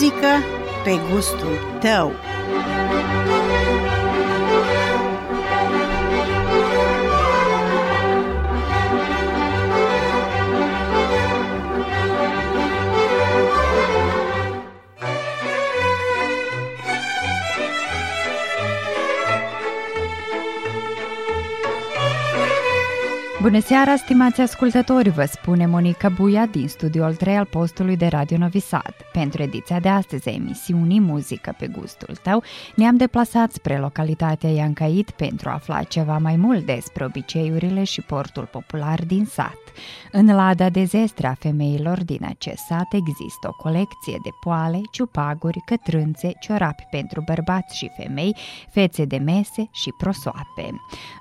muzică pe gustul tău. Bună seara, stimați ascultători, vă spune Monica Buia din studioul 3 al postului de Radio Novi Sad. Pentru ediția de astăzi a emisiunii Muzică pe gustul tău, ne-am deplasat spre localitatea Iancait pentru a afla ceva mai mult despre obiceiurile și portul popular din sat. În lada de zestre a femeilor din acest sat există o colecție de poale, ciupaguri, cătrânțe, ciorapi pentru bărbați și femei, fețe de mese și prosoape.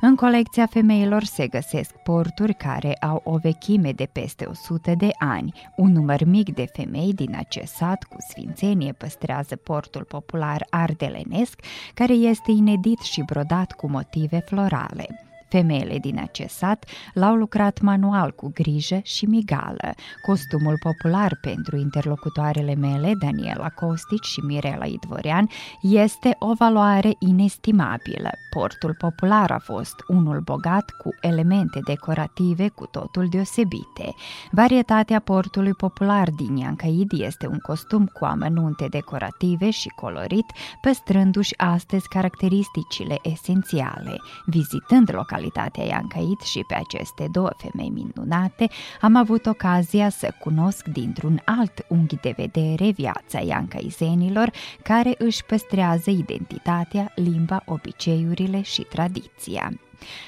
În colecția femeilor se găsesc porturi care au o vechime de peste 100 de ani. Un număr mic de femei din acest sat cu sfințenie păstrează portul popular ardelenesc, care este inedit și brodat cu motive florale. Femeile din acest sat l-au lucrat manual cu grijă și migală. Costumul popular pentru interlocutoarele mele, Daniela Costici și Mirela Idvorean, este o valoare inestimabilă. Portul popular a fost unul bogat cu elemente decorative cu totul deosebite. Varietatea portului popular din Iancaid este un costum cu amănunte decorative și colorit, păstrându-și astăzi caracteristicile esențiale. Vizitând localitatea localitatea Iancait și pe aceste două femei minunate, am avut ocazia să cunosc dintr-un alt unghi de vedere viața iancaizenilor care își păstrează identitatea, limba, obiceiurile și tradiția.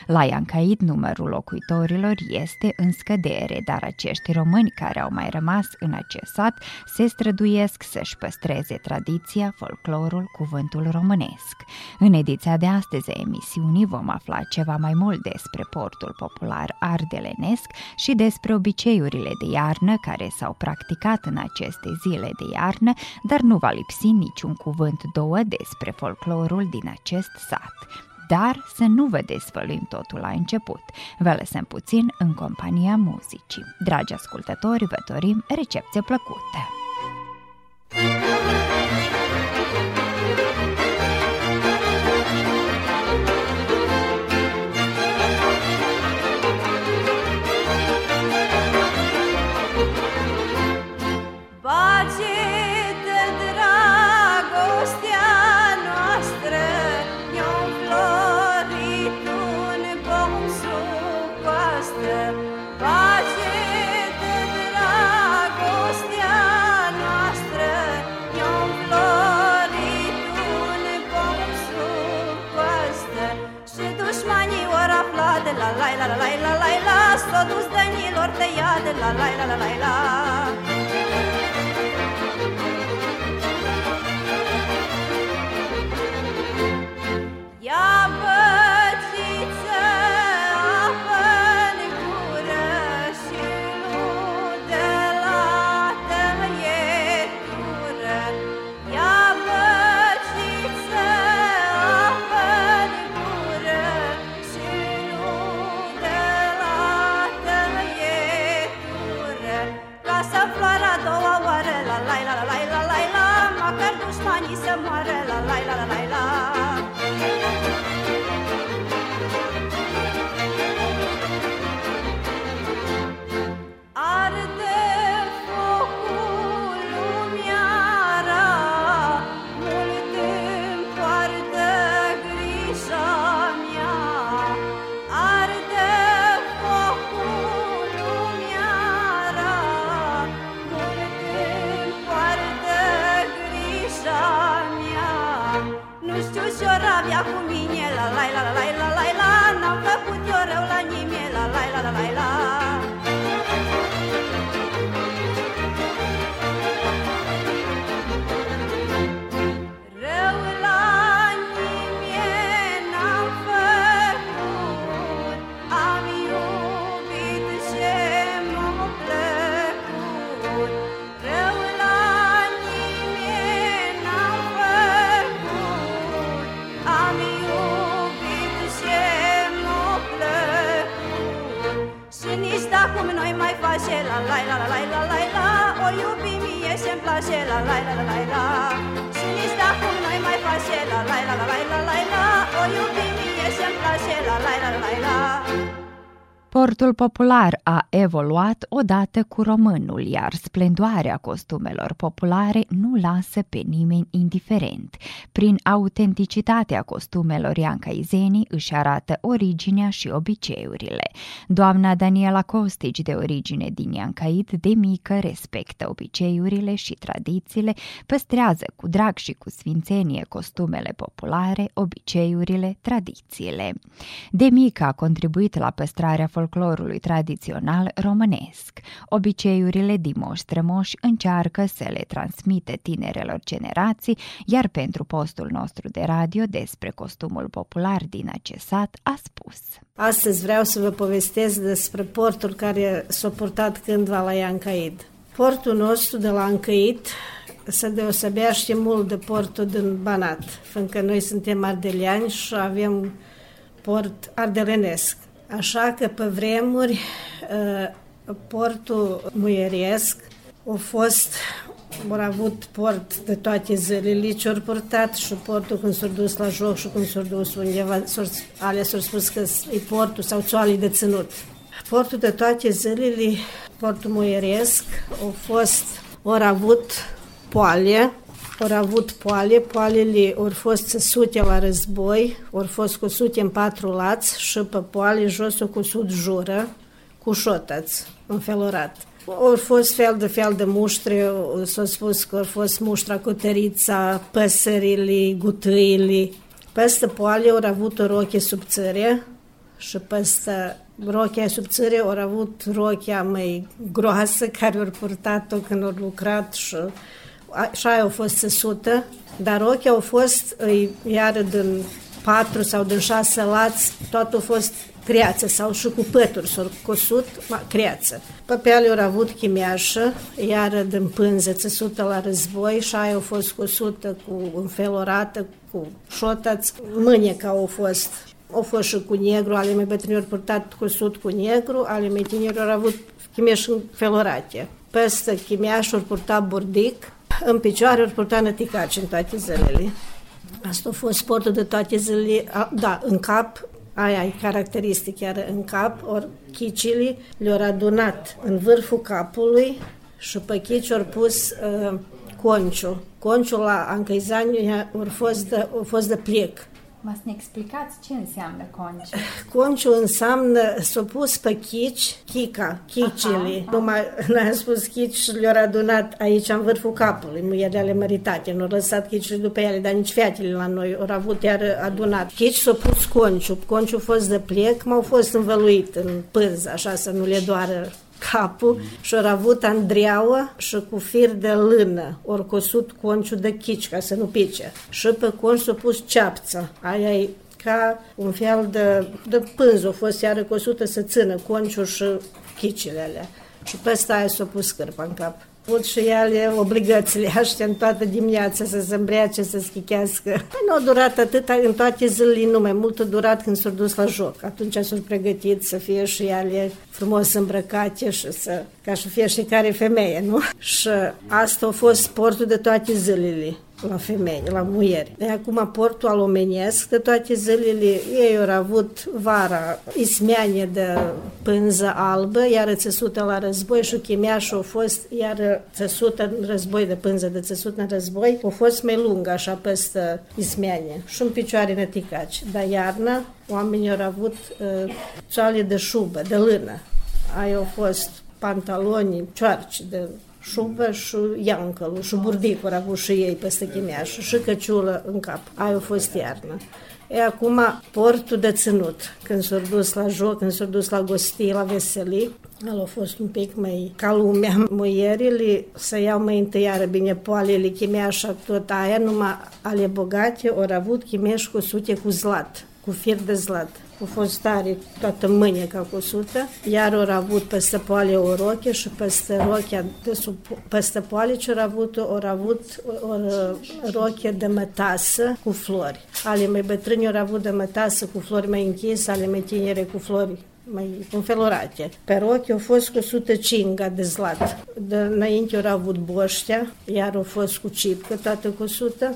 La Iancait numărul locuitorilor este în scădere, dar acești români care au mai rămas în acest sat se străduiesc să-și păstreze tradiția, folclorul, cuvântul românesc. În ediția de astăzi a emisiunii vom afla ceva mai mult despre portul popular ardelenesc și despre obiceiurile de iarnă care s-au practicat în aceste zile de iarnă, dar nu va lipsi niciun cuvânt două despre folclorul din acest sat dar să nu vă desfăluim totul la început. Vă lăsăm puțin în compania muzicii. Dragi ascultători, vă dorim recepție plăcută! la Portul popular a evoluat odată cu românul, iar splendoarea costumelor populare nu lasă pe nimeni indiferent. Prin autenticitatea costumelor iancaizenii își arată originea și obiceiurile. Doamna Daniela Costici, de origine din Iancait, de mică respectă obiceiurile și tradițiile, păstrează cu drag și cu sfințenie costumele populare, obiceiurile, tradițiile. De mică a contribuit la păstrarea folclorului tradițional românesc. Obiceiurile din moși strămoși încearcă să le transmite tinerelor generații, iar pentru postul nostru de radio despre costumul popular din acest sat a spus. Astăzi vreau să vă povestesc despre portul care s-a purtat cândva la Iancaid. Portul nostru de la Ancăit se deosebește mult de portul din Banat, fiindcă noi suntem ardeliani și avem port ardelenesc. Așa că pe vremuri uh, portul muieresc a fost au avut port de toate zilele ce au purtat și portul când s-au dus la joc și când s-au dus undeva, ale s-au spus că e portul sau țoalii de ținut. Portul de toate zilele, portul muieresc, au fost, au avut poale, au avut poale, poalele au fost sute la război, au fost cusute în patru lați și pe poale jos au cusut jură cu șotăți, înfelurat. Au fost fel de fel de muștre, s-a spus că au fost muștra cu tărița, păsările, gutâile. Peste poale au avut o roche subțire și peste rochea subțire au avut rochea mai groasă care au purtat-o când au lucrat și așa au fost țesută, dar ochii au fost iar din patru sau din șase lați, totul a fost creață sau și cu pături s-au cosut creață. Pe au avut chimeașă, iar din pânză țesută la război și șaia a fost cosută cu înfelorată, cu șotați, mâneca au fost au fost și cu negru, ale mei bătrâni au purtat cusut cu negru, ale mei tineri au avut chimeaș felorate. Peste chimeaș au purtat burdic, în picioare ori purta năticaci în toate zilele. Asta a fost sportul de toate zilele. Da, în cap, aia e caracteristic, chiar în cap, ori chicile le-au adunat în vârful capului și pe chici au pus uh, conciu. Conciul la Ancaizani a fost de, a fost de plec. Mă să ne explicați ce înseamnă conci? Conciul înseamnă s-a pus pe chici, chica, chicile. Aha. Numai n-am spus chici și le-au adunat aici în vârful capului, nu ele măritate. Nu au lăsat chicile după ele, dar nici fetele la noi au avut iar adunat. Chici s-a pus conciul. Conciul a fost de plec, m-au fost învăluit în pânză, așa să nu le doară capul și au avut andreaua și cu fir de lână, ori cosut conciu de chici ca să nu pice. Și pe conci s-a pus ceapță, aia e ca un fel de, de pânză, a fost iară cosută să țină conciul și chicile alea. Și pe ăsta s-a pus cârpa în cap avut și ele obligațiile astea în toată dimineața să se îmbrece, să schichească. Păi nu a durat atât în toate zilele, nu mai mult a durat când s-au dus la joc. Atunci s-au pregătit să fie și ele frumos îmbrăcate și să, ca să fie și care femeie, nu? Și asta a fost sportul de toate zilele la femei, la muieri. De acum portul al omenesc, de toate zilele, ei au avut vara ismeanie de pânză albă, iar țesută la război și chimeașul a fost, iar țesută în război, de pânză de țesut în război, a fost mai lungă, așa peste ismeanie și în picioare năticaci. Dar iarna, oamenii au avut uh, țoale de șubă, de lână. Aia au fost pantaloni, cioarci de șubă și iancălul și burdicul avut și ei peste chimeașul și căciulă în cap. Aia a fost iarnă. E acum portul de ținut, când s-au dus la joc, când s-au dus la gostii, la veselii, el a fost un pic mai ca lumea. Muierile să iau mai întâi iară bine poalele, chimeașa, tot aia, numai ale bogate, ori avut chimeș cu sute cu zlat, cu fir de zlat a fost tare toată mâine ca cusută, iar au avut peste poale o roche și peste rochea de sub, peste poale ce au avut, au avut o roche de mătasă cu flori. Ale mai bătrâni au avut de mătasă cu flori mai închise, ale mai tinere cu flori mai înfelurate. Pe rochi au fost cu 105 de zlat. De înainte au avut boștea, iar au fost cu cipcă, toată cu 100.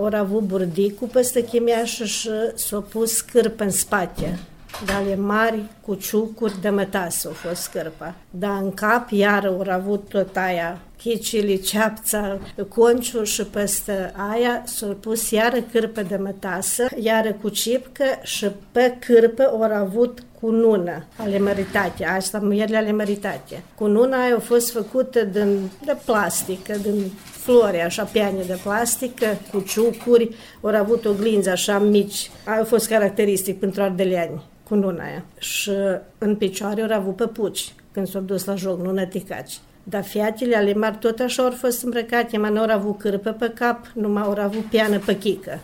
Au avut burdicul peste chimiașă și s-au pus scârpă în spate dale mari cu ciucuri de mătasă au fost scârpa. Dar în cap iar au avut tot aia chicili, ceapța, conciul și peste aia s-a pus iară cârpă de mătasă, iară cu cipcă și pe cârpă au avut cu nună ale măritate, asta muierile ale măritate. Cu nuna aia a fost făcută din, de plastică, din flori, așa, piane de plastică, cu ciucuri, au avut o glință așa mici. Aia a fost caracteristic pentru ardeleani cu nuna aia. Și în picioare au avut păpuci când s-au dus la joc, nu năticaci. Dar fiatele ale mari tot așa au fost îmbrăcate, mai nu au avut cârpă pe cap, numai au avut piană pe chică.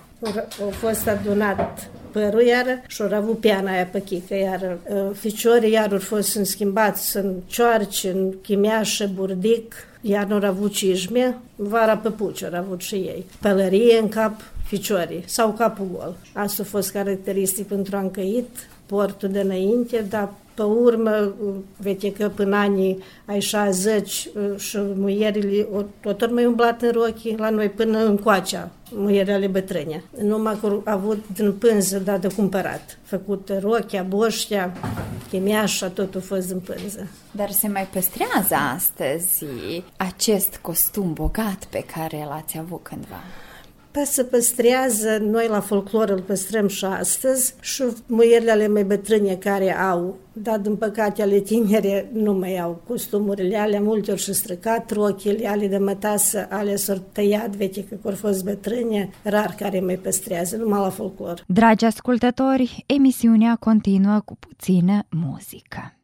Au fost adunat părul iar și au avut piana aia pe chică, iar uh, ficiorii iar au fost schimbați în cioarci, în chimiașă, burdic, iar nu au avut cijme, vara păpuci au avut și ei. Pălărie în cap, ficiorii sau capul gol. Asta a fost caracteristic pentru încăit, portul de înainte, dar pe urmă, vede că până anii ai 60 și muierile au tot mai umblat în rochi la noi până în coacea, muierile ale bătrâne. Numai că au avut din pânză, dar de cumpărat. Făcut rochia, boștea, chemiașa, totul a fost din pânză. Dar se mai păstrează astăzi acest costum bogat pe care l-ați avut cândva? Pe se păstrează, noi la folclor îl păstrăm și astăzi și muierile ale mai bătrâne care au, dar din păcate ale tinere nu mai au costumurile alea, multe ori și stricat rochile, ale de mătasă, ale s tăiat, vede că au fost bătrâne, rar care mai păstrează, numai la folclor. Dragi ascultători, emisiunea continuă cu puțină muzică.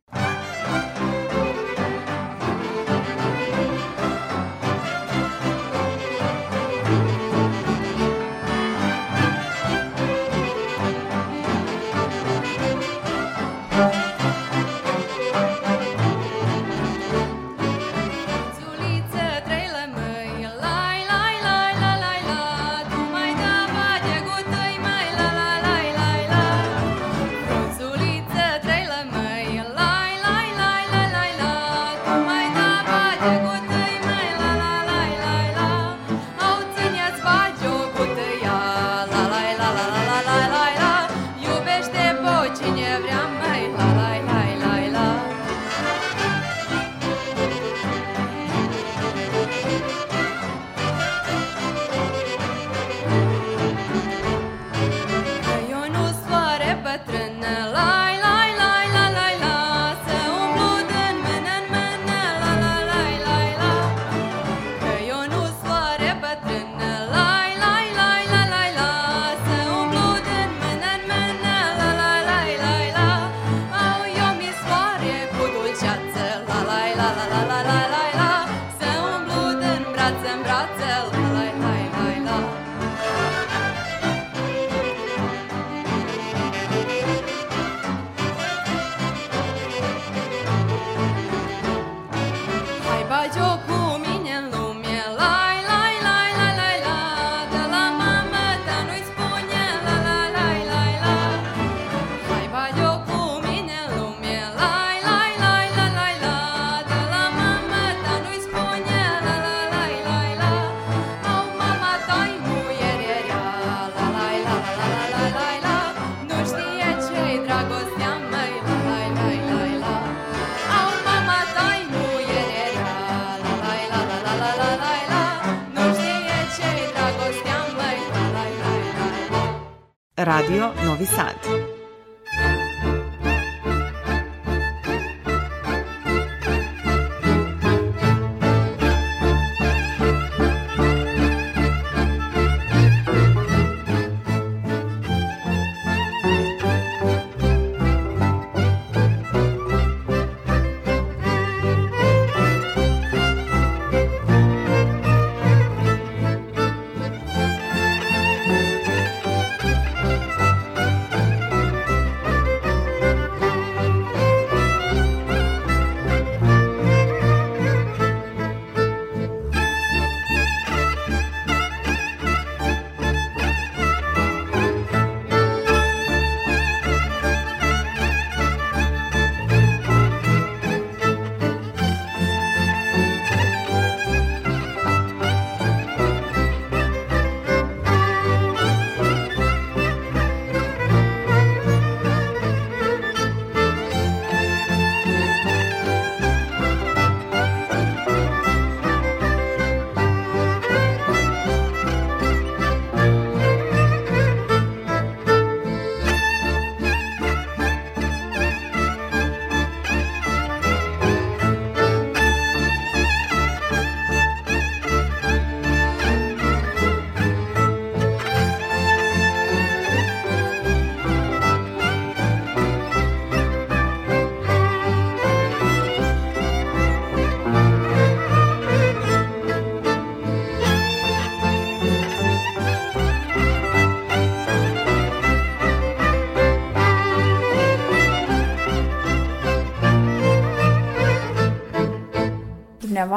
Radio Novi Sad.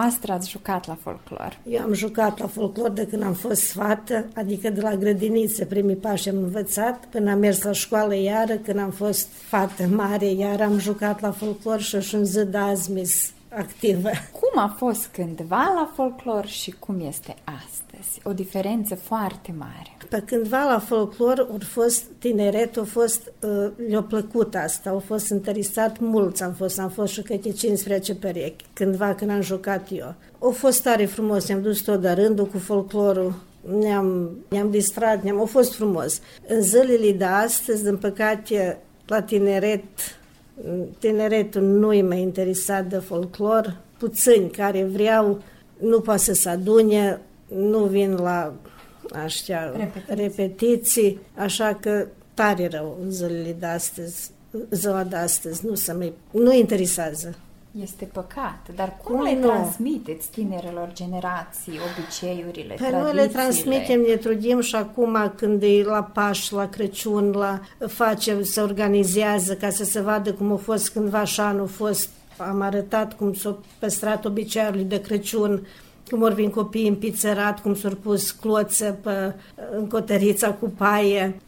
Dumneavoastră ați jucat la folclor? Eu am jucat la folclor de când am fost fată, adică de la grădiniță, primii pași am învățat, până am mers la școală iară, când am fost fată mare, iar am jucat la folclor și și în zi de azi mis activă. Cum a fost cândva la folclor și cum este astăzi? O diferență foarte mare. Pe cândva la folclor au fost tineret, au fost, uh, le-a plăcut asta, au fost interesat mulți, am fost, am fost și câte 15 perechi, cândva când am jucat eu. Au fost tare frumos, ne-am dus tot de rândul cu folclorul, ne-am, ne-am distrat, ne-am, a fost frumos. În zilele de astăzi, din păcate, la tineret, tineretul nu e mai interesat de folclor, puțini care vreau nu poate să se adune, nu vin la așa, repetiții. repetiții, așa că tare rău zilele de astăzi, ziua de astăzi, nu se mai, nu interesează. Este păcat, dar cum, cum le nu? transmiteți tinerelor generații obiceiurile, Pe păi noi le transmitem, ne trudim și acum când e la Paș, la Crăciun, la facem, se organizează ca să se vadă cum a fost cândva și anul fost am arătat cum s-au păstrat obiceiurile de Crăciun, cum ori vin copiii în pizzerat, cum s-au pus cloțe pe, în cotărița cu paie,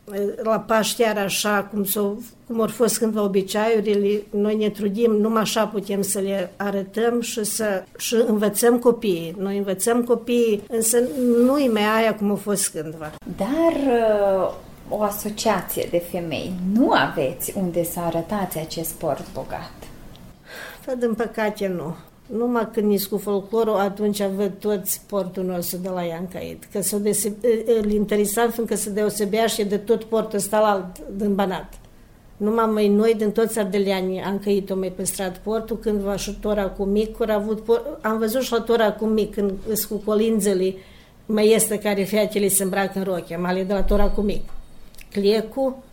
la Paști iar așa, cum, s-o, cum ori fost cândva obiceiurile, noi ne trudim, numai așa putem să le arătăm și să și învățăm copiii. Noi învățăm copiii, însă nu e mai aia cum a fost cândva. Dar uh, o asociație de femei, nu aveți unde să arătați acest sport bogat? Dar, din păcate, nu. Numai când nici cu folclorul, atunci văd toți sportul nostru de la Iancait. Că s-o îl interesant, fiindcă se deosebea și de tot portul ăsta alt din Banat. Numai mai noi, din toți ardeleanii, am căit-o mai păstrat portul, când va și tora cu mic, avut por... am văzut și la tora cu mic, când îs cu colințele, mai este care featele se îmbracă în roche, mai de la tora cu mic. Clecu,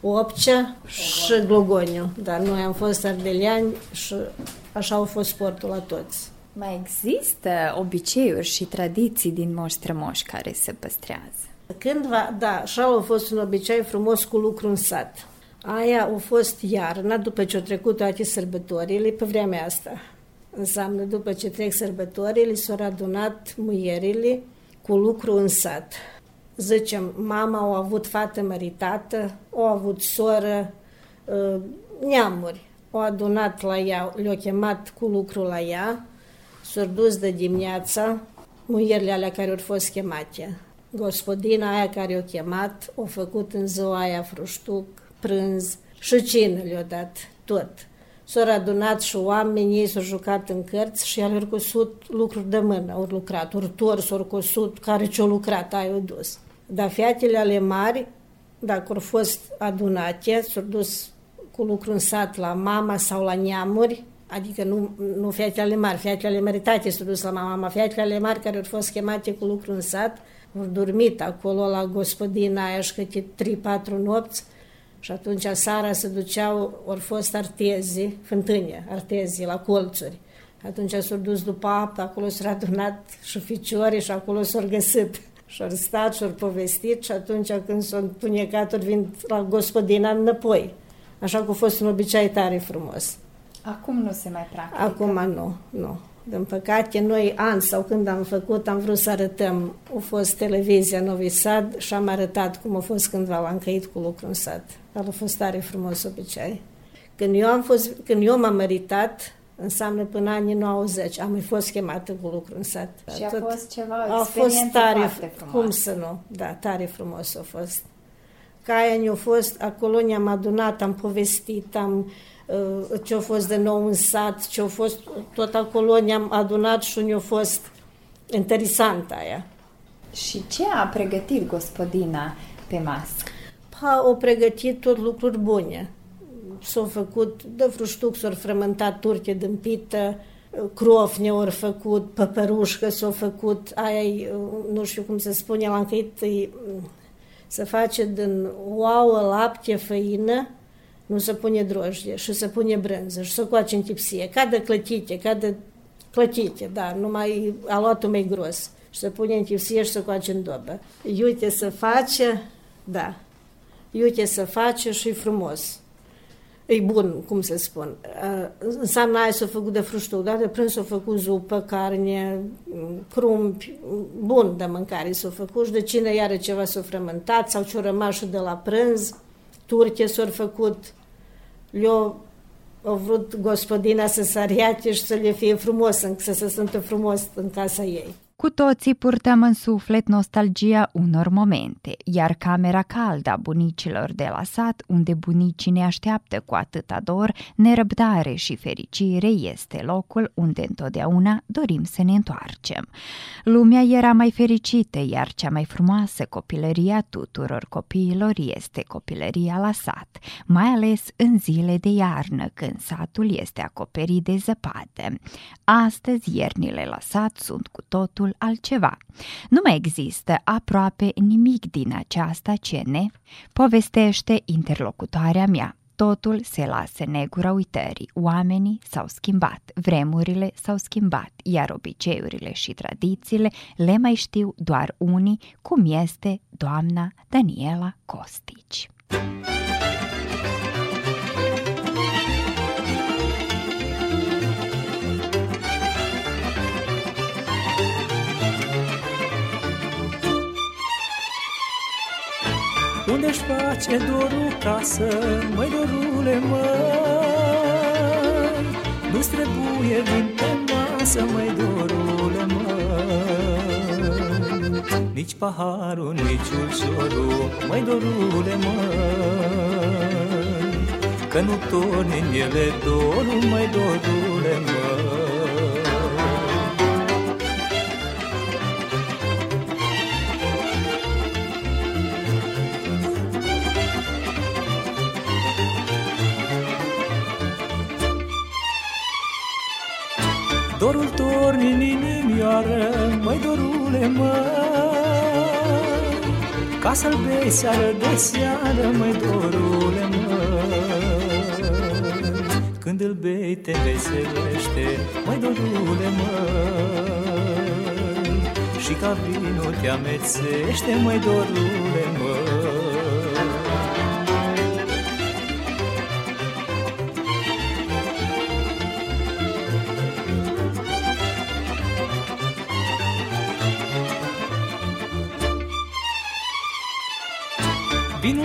Opcea și Glogoniu. Dar noi am fost ardeleani și așa au fost sportul la toți. Mai există obiceiuri și tradiții din moș strămoși care se păstrează? Cândva, da, așa a fost un obicei frumos cu lucru în sat. Aia a fost iarna, după ce au trecut toate sărbătorile, pe vremea asta. Înseamnă, după ce trec sărbătorile, s-au adunat muierile cu lucru în sat zicem, mama a avut fată măritată, a avut soră, ă, neamuri. Au adunat la ea, le-au chemat cu lucru la ea, s-au dus de dimineața, muierile alea care au fost chemate. Gospodina aia care o chemat, o făcut în ziua aia fruștuc, prânz și cină le-a dat, tot. S-au adunat și oamenii, ei s-au jucat în cărți și el au cosut lucruri de mână, au lucrat, ori tors, ori cosut, care ce-au lucrat, ai au dus. Dar fiatele ale mari, dacă au fost adunate, s-au dus cu lucru în sat la mama sau la neamuri, adică nu, nu fiatele mari, fiatele meritate s-au dus la mama, mama fiatele mari care au fost chemate cu lucru în sat, au dormit acolo la gospodina aia și câte 3-4 nopți și atunci seara se duceau, au fost artezi, fântâne, artezi la colțuri. Atunci s-au dus după apă, acolo s-au adunat și ficioare și acolo s-au găsit. Și-au stat și-au povestit și atunci când s-au întunecat, ori vin la gospodina înapoi. Așa că a fost un obicei tare frumos. Acum nu se mai practică? Acum nu, nu. Din păcate, noi ani sau când am făcut, am vrut să arătăm. A fost televizia Novi Sad și am arătat cum a fost cândva l-am căit cu lucru în sat. Dar a fost tare frumos obicei. Când eu, am fost, când eu m-am meritat, înseamnă până anii 90. Am mai fost chemată cu lucru în sat. Și a Tot, fost ceva, a fost tare, foarte frumos. Cum să nu? Da, tare frumos a fost. Ca aia ne-a fost, acolo ne-am adunat, am povestit, am uh, ce-a fost de nou în sat, ce-a fost, tot acolo ne-am adunat și ne-a fost interesant aia. Și ce a pregătit gospodina pe masă? Pa, o pregătit tot lucruri bune s-au făcut de fruștuc, s-au frământat turte din pită, crofne ori făcut, păpărușcă s-au făcut, aia nu știu cum se spune, la încăit, se face din ouă, lapte, făină, nu se pune drojdie și se pune brânză și se coace în tipsie, ca de clătite, ca de clătite, da, numai aluatul mai gros. Și se pune în tipsie și se coace în dobă. Iute să face, da, iute să face și frumos e bun, cum să spun. Înseamnă aia s-a făcut de fruștul, dar de prânz s-a făcut zupă, carne, crumpi, bun de mâncare s-a făcut și de cine iară ceva s-a frământat sau ce-o rămas de la prânz, turche s-au făcut. Eu au vrut gospodina să sariate și să le fie frumos, să se simtă frumos în casa ei. Cu toții purtăm în suflet nostalgia unor momente, iar camera caldă a bunicilor de la sat, unde bunicii ne așteaptă cu atâta dor, nerăbdare și fericire, este locul unde întotdeauna dorim să ne întoarcem. Lumea era mai fericită, iar cea mai frumoasă copilărie a tuturor copiilor este copilăria la sat, mai ales în zile de iarnă, când satul este acoperit de zăpadă. Astăzi, iernile la sat sunt cu totul altceva. Nu mai există aproape nimic din această cene, povestește interlocutoarea mea. Totul se lasă negura uitării. Oamenii s-au schimbat, vremurile s-au schimbat, iar obiceiurile și tradițiile le mai știu doar unii, cum este doamna Daniela Costici. Unde-și face dorul casă, măi dorule, măi Nu-ți trebuie vin pe masă, măi dorule, măi Nici paharul, nici ulciorul, măi dorule, măi Că nu torni în ele dorul, măi dorule, măi Dorul torni în inimioară, măi dorule, măi. Ca să-l bei seară de seară, măi dorule, măi. Când îl bei te veselește, măi dorule, măi. Și ca vinul te amețește, măi dorule, măi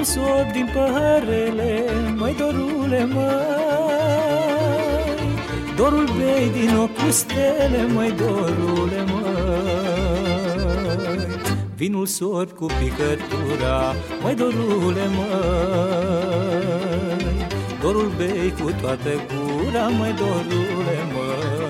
Vinul sor din păhărele, măi dorule, măi. Dorul bei din ochi stele, măi dorule, măi. Vinul sor cu picătura, măi dorule, măi. Dorul bei cu toată gura, măi dorule, măi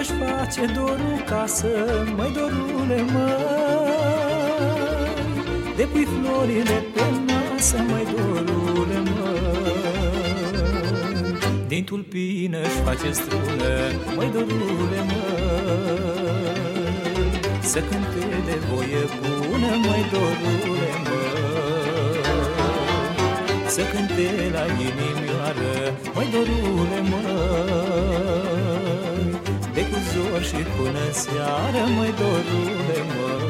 Unde-și face dorul casă, măi dorule, măi De pui florile pe masă, măi dorule, măi Din tulpină-și face strună, măi dorule, măi Să cânte de voie bună, măi dorule, măi Să cânte la inimioară, măi dorule, măi de cu zor și până seară, măi dorule, măi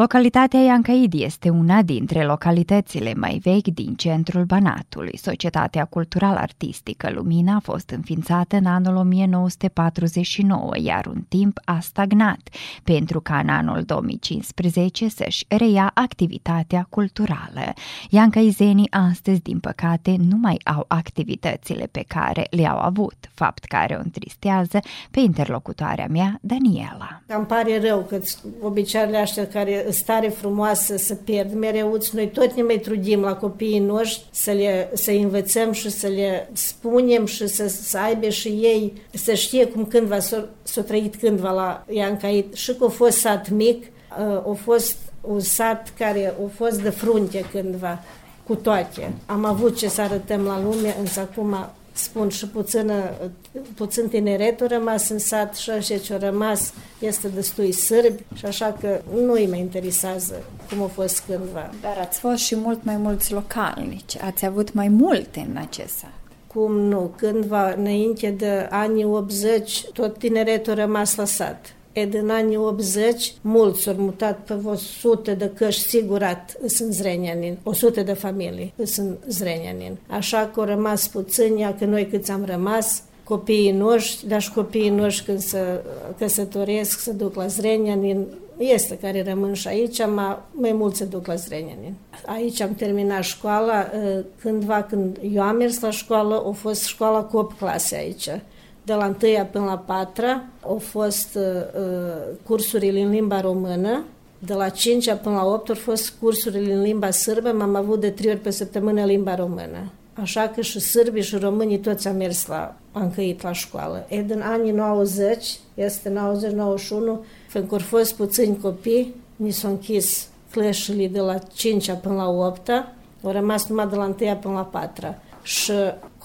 Localitatea Iancaid este una dintre localitățile mai vechi din centrul Banatului. Societatea cultural-artistică Lumina a fost înființată în anul 1949, iar un timp a stagnat, pentru ca în anul 2015 să-și reia activitatea culturală. Iancaizenii astăzi, din păcate, nu mai au activitățile pe care le-au avut, fapt care o întristează pe interlocutoarea mea, Daniela. Îmi pare rău că obiceiurile astea care stare frumoasă să pierd. Mereu noi tot ne mai trudim la copiii noștri să le să învățăm și să le spunem și să, să aibă și ei să știe cum cândva s-a, s-a trăit cândva la Iancait și că a fost sat mic, uh, a fost un sat care a fost de frunte cândva cu toate. Am avut ce să arătăm la lume, însă acum spun și puțin, puțin tineret a rămas în sat și așa ce a rămas este destui sârbi și așa că nu îi mai interesează cum a fost cândva. Dar ați fost și mult mai mulți localnici, ați avut mai multe în acest sat. Cum nu, cândva înainte de anii 80 tot tineretul a rămas lăsat E din anii 80, mulți s-au mutat pe o sute de căști sigurat sunt Zrenianin, o sută de familii sunt Zrenianin. Așa că au rămas puțini, că noi câți am rămas, copiii noștri, dar și copiii noștri când se căsătoresc, se duc la Zrenianin, este care rămân și aici, ma, mai mulți se duc la Zrenianin. Aici am terminat școala, cândva când eu am mers la școală, a fost școala cu 8 clase aici de la 1 până la 4 au fost uh, uh, cursurile în limba română, de la 5 până la 8 au fost cursurile în limba sârbă, m-am avut de 3 ori pe săptămână limba română. Așa că și sârbii și românii toți am mers la, am căit la școală. E din anii 90, este 90-91, fiindcă au fost puțini copii, ni s-au închis clășile de la 5 până la 8 au rămas numai de la 1 până la 4 și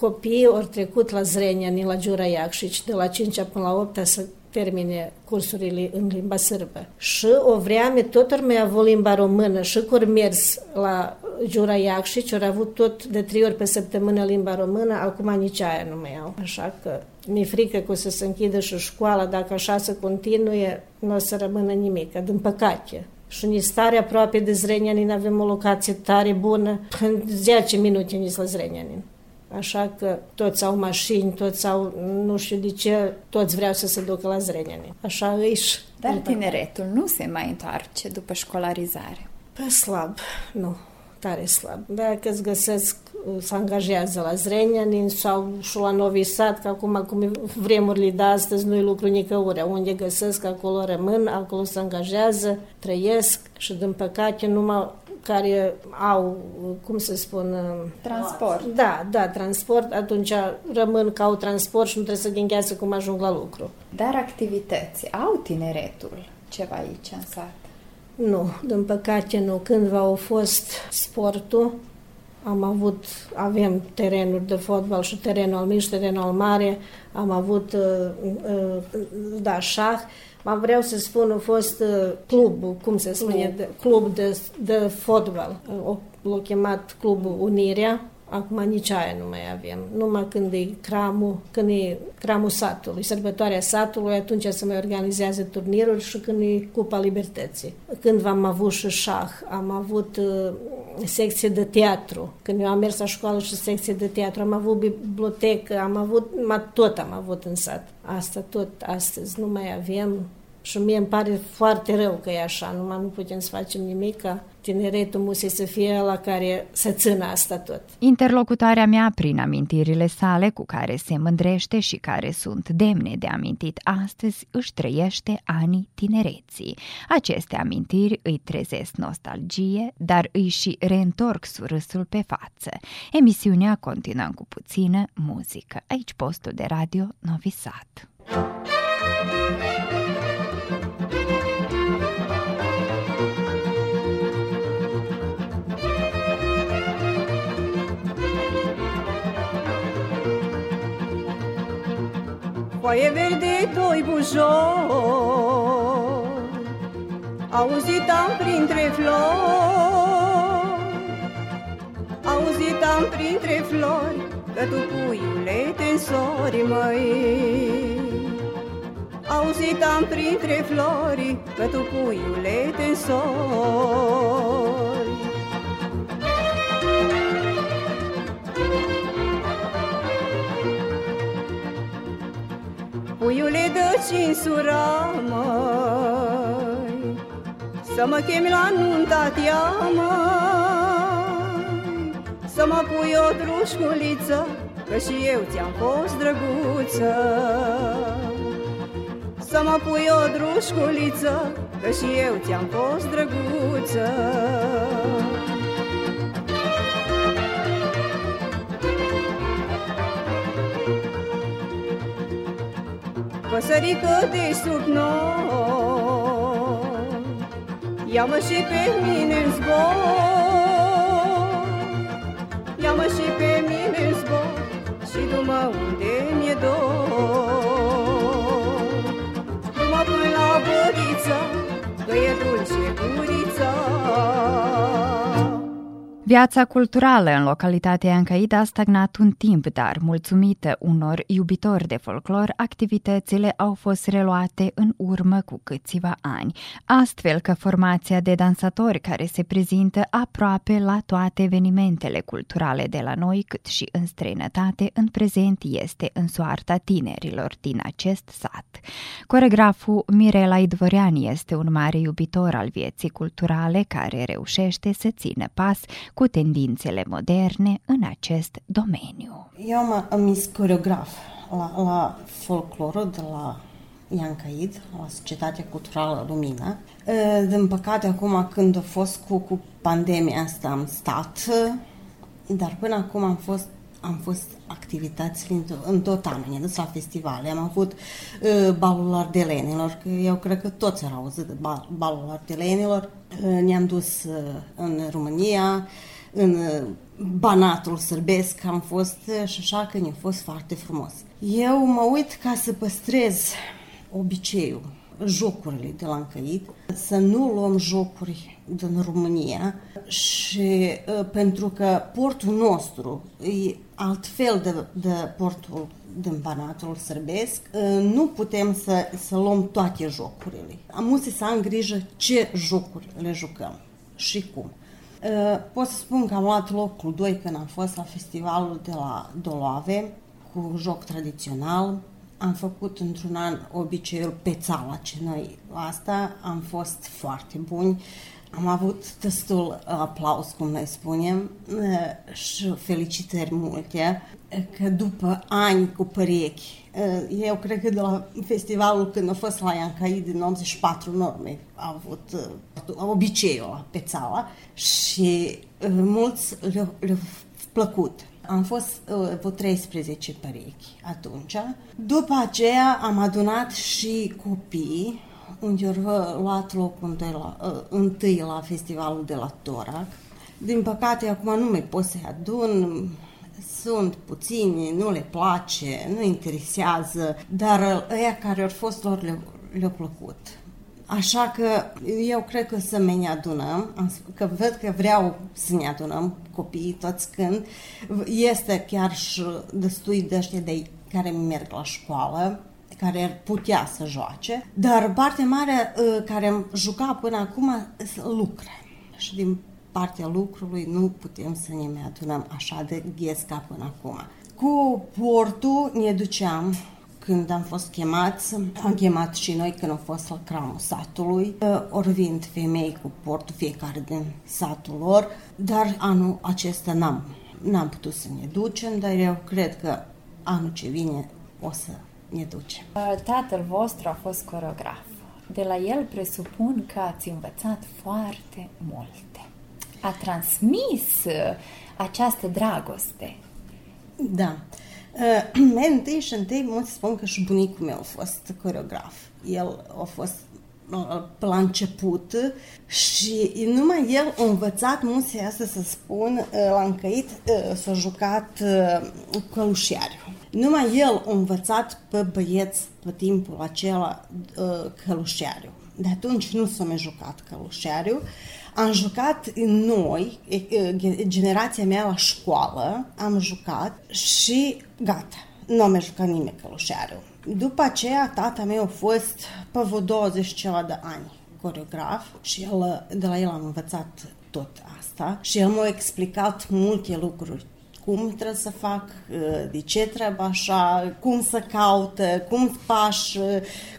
copiii au trecut la Zrenia, la Giura Iacșici, de la 5 până la 8 să termine cursurile în limba sârbă. Și o vreme tot ori mai avut limba română și că mers la Giura Iacșici, au avut tot de trei ori pe săptămână limba română, acum nici aia nu mai au. Așa că mi-e frică că o să se închidă și școala, dacă așa se continue, nu o să rămână nimic, din păcate. Și ni stare aproape de Zrenianin, avem o locație tare bună, în 10 minute ni la Zrenianin. Așa că toți au mașini, toți au, nu știu de ce, toți vreau să se ducă la Zrenianin. Așa își. Dar tineretul nu se mai întoarce după școlarizare. Pe slab, nu, tare slab. Dacă îți găsesc, se angajează la Zrenianin sau și la Novi Sad, că acum, cum vremurile de astăzi, nu-i lucru nicăure. Unde găsesc, acolo rămân, acolo se angajează, trăiesc și, din păcate, numai care au, cum să spun... Transport. Da, da, transport, atunci rămân ca au transport și nu trebuie să gândească cum ajung la lucru. Dar activități au tineretul ceva aici în sat? Nu, din păcate nu. Cândva au fost sportul, am avut, avem terenuri de fotbal și terenul mic și terenul mare, am avut, uh, uh, da, șah, Mă vreau să spun, a fost uh, clubul, cum se spune, club de, club de, de fotbal. L-a chemat clubul Unirea, Acum nici aia nu mai avem. Numai când e cramul, când e cramul satului, sărbătoarea satului, atunci se mai organizează turniruri și când e Cupa Libertății. Când am avut și șah, am avut uh, secție de teatru. Când eu am mers la școală și secție de teatru, am avut bibliotecă, am avut, tot am avut în sat. Asta tot astăzi nu mai avem. Și mie îmi pare foarte rău că e așa, numai nu putem să facem nimic ca tineretul musei să fie la care să țină asta tot. Interlocutoarea mea, prin amintirile sale cu care se mândrește și care sunt demne de amintit astăzi, își trăiește anii tinereții. Aceste amintiri îi trezesc nostalgie, dar îi și reîntorc surâsul pe față. Emisiunea continuă cu puțină muzică. Aici postul de radio Novi Sad. Foaie verde, doi bujori Auzit-am printre flori. Auzit-am printre flori Că tu, puiule, te însori, măi. Auzit-am printre flori Că tu, puiule, te însori Puiule de cinsura, măi Să mă chemi la nunta tia, măi Să mă pui o drușculiță Că și eu ți-am fost drăguță. Să mă pui o drușculiță Că și eu ți-am fost drăguță păsărică de sub noi. Ia-mă și pe mine în zbor. Ia-mă și pe mine în zbor. Și du-mă Viața culturală în localitatea Ancaida a stagnat un timp, dar, mulțumită unor iubitori de folclor, activitățile au fost reluate în urmă cu câțiva ani, astfel că formația de dansatori care se prezintă aproape la toate evenimentele culturale de la noi, cât și în străinătate, în prezent este în soarta tinerilor din acest sat. Coregraful Mirela Idvoreani este un mare iubitor al vieții culturale care reușește să țină pas cu tendințele moderne în acest domeniu. Eu am, am mis coreograf la, la folclorul de la Iancaid, la Societatea Culturală Lumina. Din păcate, acum când a fost cu, cu pandemia asta am stat, dar până acum am fost am fost activități în, în tot anul, ne dus la festivale, am avut uh, balul ardelenilor, că eu cred că toți au auzit de bal, balul ardelenilor, uh, ne-am dus uh, în România, în uh, Banatul sărbesc am fost uh, și așa că ne-a fost foarte frumos. Eu mă uit ca să păstrez obiceiul, jocurile de la încăit, să nu luăm jocuri din România și uh, pentru că portul nostru e altfel de, de portul din Banatul sărbesc, nu putem să, să luăm toate jocurile. Am să am grijă ce jocuri le jucăm și cum. Uh, pot să spun că am luat locul 2 când am fost la festivalul de la Doloave cu joc tradițional. Am făcut într-un an obiceiul țala ce noi asta. Am fost foarte buni. Am avut destul aplauz, cum noi spunem, uh, și felicitări multe, că după ani cu perechi Eh, eu cred că de la festivalul când a fost la Iancai din 84 norme a avut uh, obiceiul pe țara și uh, mulți le-au le plăcut. Am fost uh, vreo 13 perechi atunci. După aceea am adunat și copii unde au luat locul întâi la, uh, întâi la festivalul de la Torac. Din păcate, acum nu mai pot să-i adun, sunt puțini, nu le place, nu interesează, dar ăia care au fost lor le, le-au plăcut. Așa că eu cred că să ne adunăm, că văd că vreau să ne adunăm copiii toți când. Este chiar și destui de ăștia de care merg la școală, care ar putea să joace, dar partea mare ă, care am jucat până acum lucre. Și din partea lucrului nu putem să ne mai adunăm așa de ghes ca până acum. Cu portul ne duceam când am fost chemați, am chemat și noi când am fost la cramul satului, ori vind femei cu portul fiecare din satul lor, dar anul acesta n-am, n-am putut să ne ducem, dar eu cred că anul ce vine o să ne ducem. Tatăl vostru a fost coreograf. De la el presupun că ați învățat foarte multe a transmis uh, această dragoste. Da. Uh, mai întâi și întâi mă spun că și bunicul meu a fost coreograf. El a fost uh, la început și numai el a învățat musia asta să spun la încăit s-a jucat călușiariu. Numai el a învățat pe băieți pe timpul acela călușiariu. De atunci nu s-a mai jucat călușiariu. Am jucat noi, generația mea la școală, am jucat și gata. Nu am mai jucat nimeni călușarul. După aceea, tata meu a fost pe vreo 20 ceva de ani coreograf și el, de la el am învățat tot asta și el m-a explicat multe lucruri. Cum trebuie să fac, de ce trebuie așa, cum să caută, cum paș,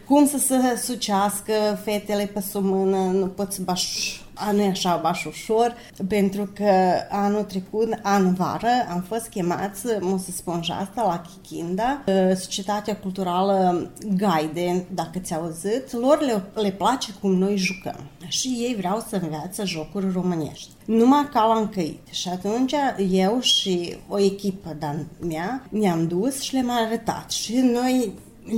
cum să se sucească fetele pe sumână, nu poți bași nu e așa baș ușor, pentru că anul trecut, an vară, am fost chemați, mă să spun și asta, la Chichinda, Societatea Culturală Gaide, dacă ți-au auzit, lor le, le place cum noi jucăm. Și ei vreau să învețe jocuri românești. Numai ca la încăit. Și atunci eu și o echipă de mea ne-am dus și le-am arătat. Și noi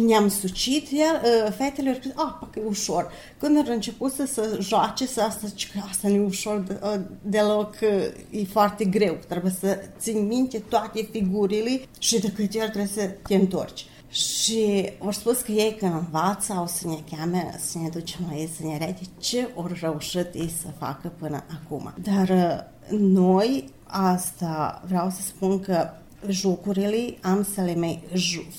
ne-am sucit, iar uh, fetele au spus, ah, că e ușor. Când au început să se joace, să asta, că asta nu e ușor de, uh, deloc, uh, e foarte greu. Trebuie să ții minte toate figurile și de câte ori trebuie să te întorci. Și au spus că ei când învață au să ne cheme, să ne ducem la ei, să ne arate ce au reușit ei să facă până acum. Dar uh, noi, asta vreau să spun că jocurile am să le mai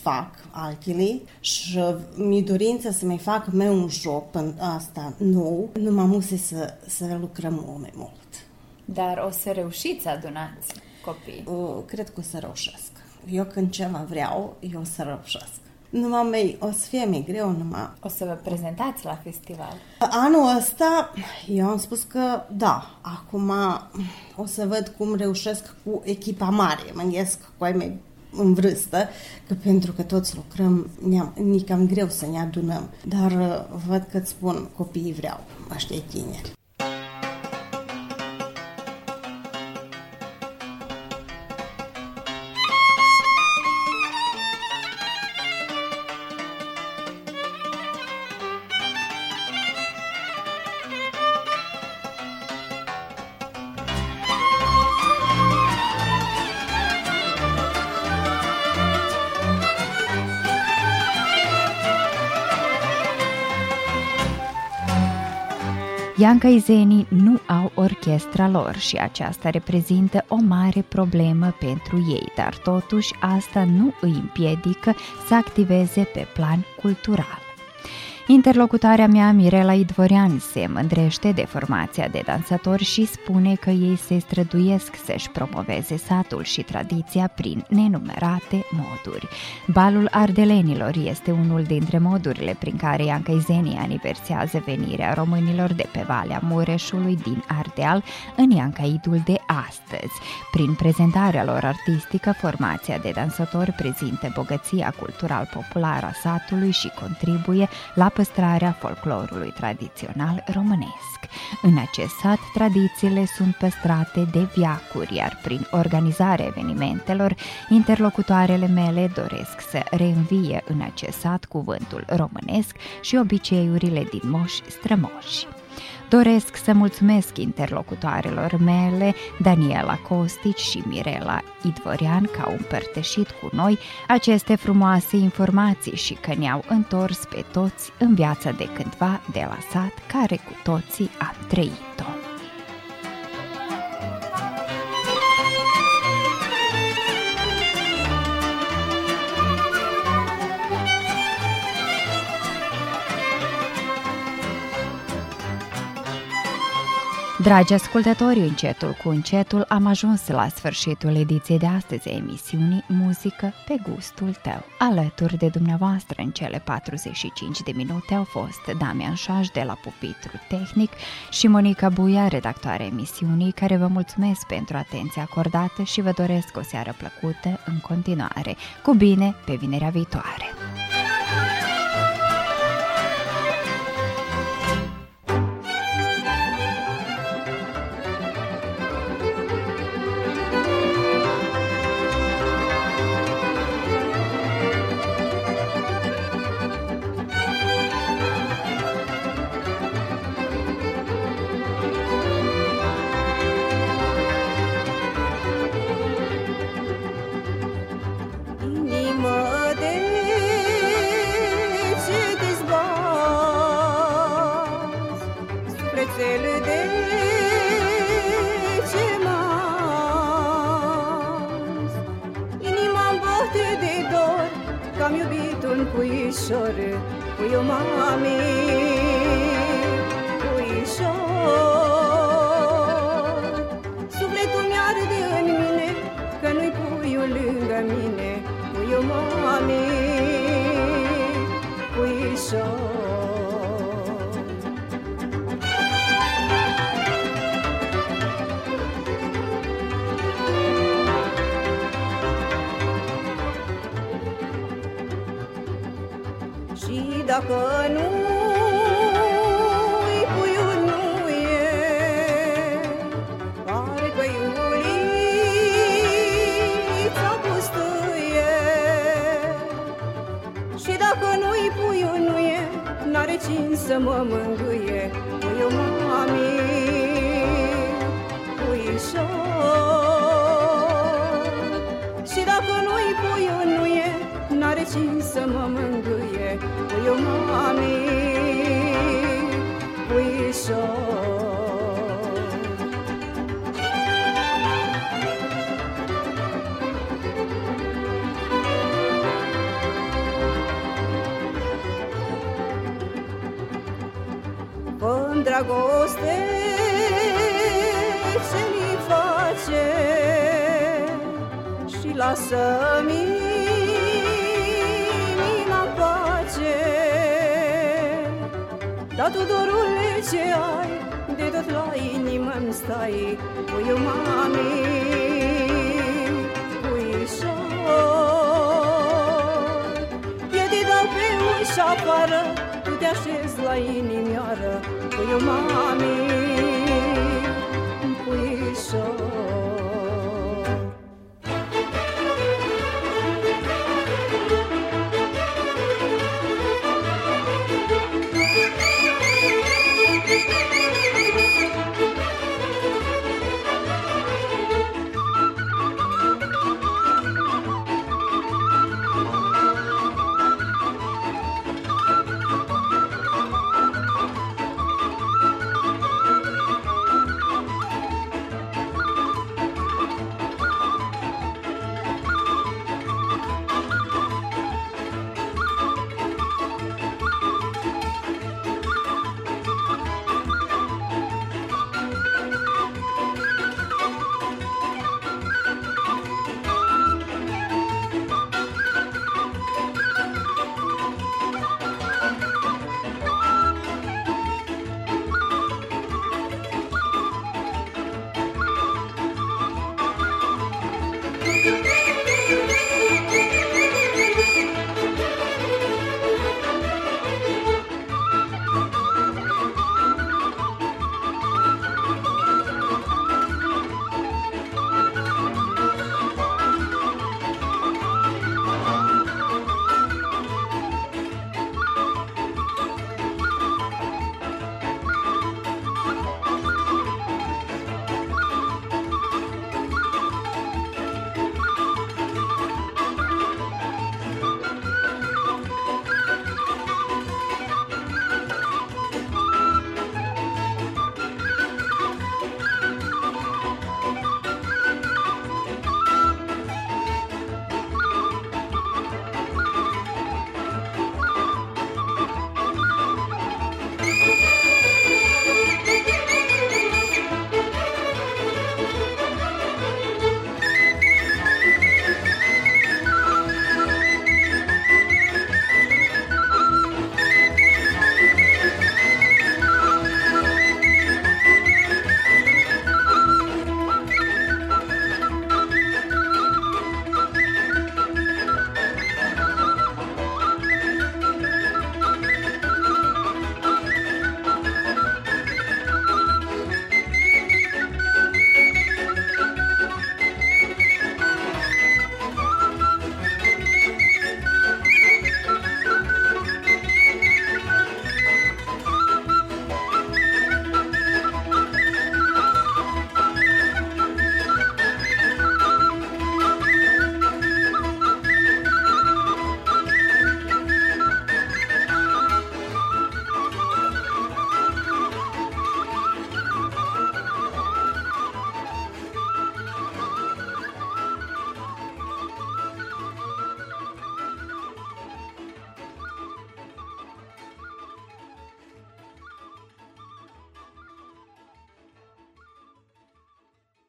fac altele și mi dorință să mai fac mai un joc pentru asta nou, nu m-am să, să lucrăm mult mai mult. Dar o să reușiți să adunați copii? Uh, cred că o să reușesc. Eu când ceva vreau, eu o să reușesc. Numai mai, o să fie mai greu numai. O să vă prezentați la festival? Anul ăsta, eu am spus că da, acum o să văd cum reușesc cu echipa mare. Mă gândesc cu ai mei în vârstă, că pentru că toți lucrăm, ne cam greu să ne adunăm. Dar văd că îți spun, copiii vreau, ăștia tineri. Iancaizenii nu au orchestra lor și aceasta reprezintă o mare problemă pentru ei, dar totuși asta nu îi împiedică să activeze pe plan cultural. Interlocutarea mea, Mirela Idvorean, se mândrește de formația de dansatori și spune că ei se străduiesc să-și promoveze satul și tradiția prin nenumerate moduri. Balul ardelenilor este unul dintre modurile prin care iancăizenii aniversează venirea românilor de pe Valea Mureșului din Ardeal în Iancaidul de astăzi. Prin prezentarea lor artistică, formația de dansatori prezintă bogăția cultural populară a satului și contribuie la păstrarea folclorului tradițional românesc. În acest sat, tradițiile sunt păstrate de viacuri, iar prin organizarea evenimentelor, interlocutoarele mele doresc să reînvie în acest sat cuvântul românesc și obiceiurile din moși strămoși. Doresc să mulțumesc interlocutoarelor mele, Daniela Costici și Mirela Idvorian, că au împărtășit cu noi aceste frumoase informații și că ne-au întors pe toți în viața de cândva de la sat, care cu toții am trăit-o. Dragi ascultători, încetul cu încetul am ajuns la sfârșitul ediției de astăzi a emisiunii Muzică pe gustul tău. Alături de dumneavoastră în cele 45 de minute au fost Damian Șaj de la Pupitru Tehnic și Monica Buia, redactoarea emisiunii, care vă mulțumesc pentru atenția acordată și vă doresc o seară plăcută în continuare. Cu bine, pe vinerea viitoare! Și dacă nu-i puiul nu e, n-are cine să mă mângâie. Puiu mami, puișor dragoste lasă-mi inima pace. Dar tu dorule ce ai, de tot la inimă îmi stai, puiu mami, puișor. E de dau pe ușa afară, tu te așezi la inimioară, puiu mami, puișor.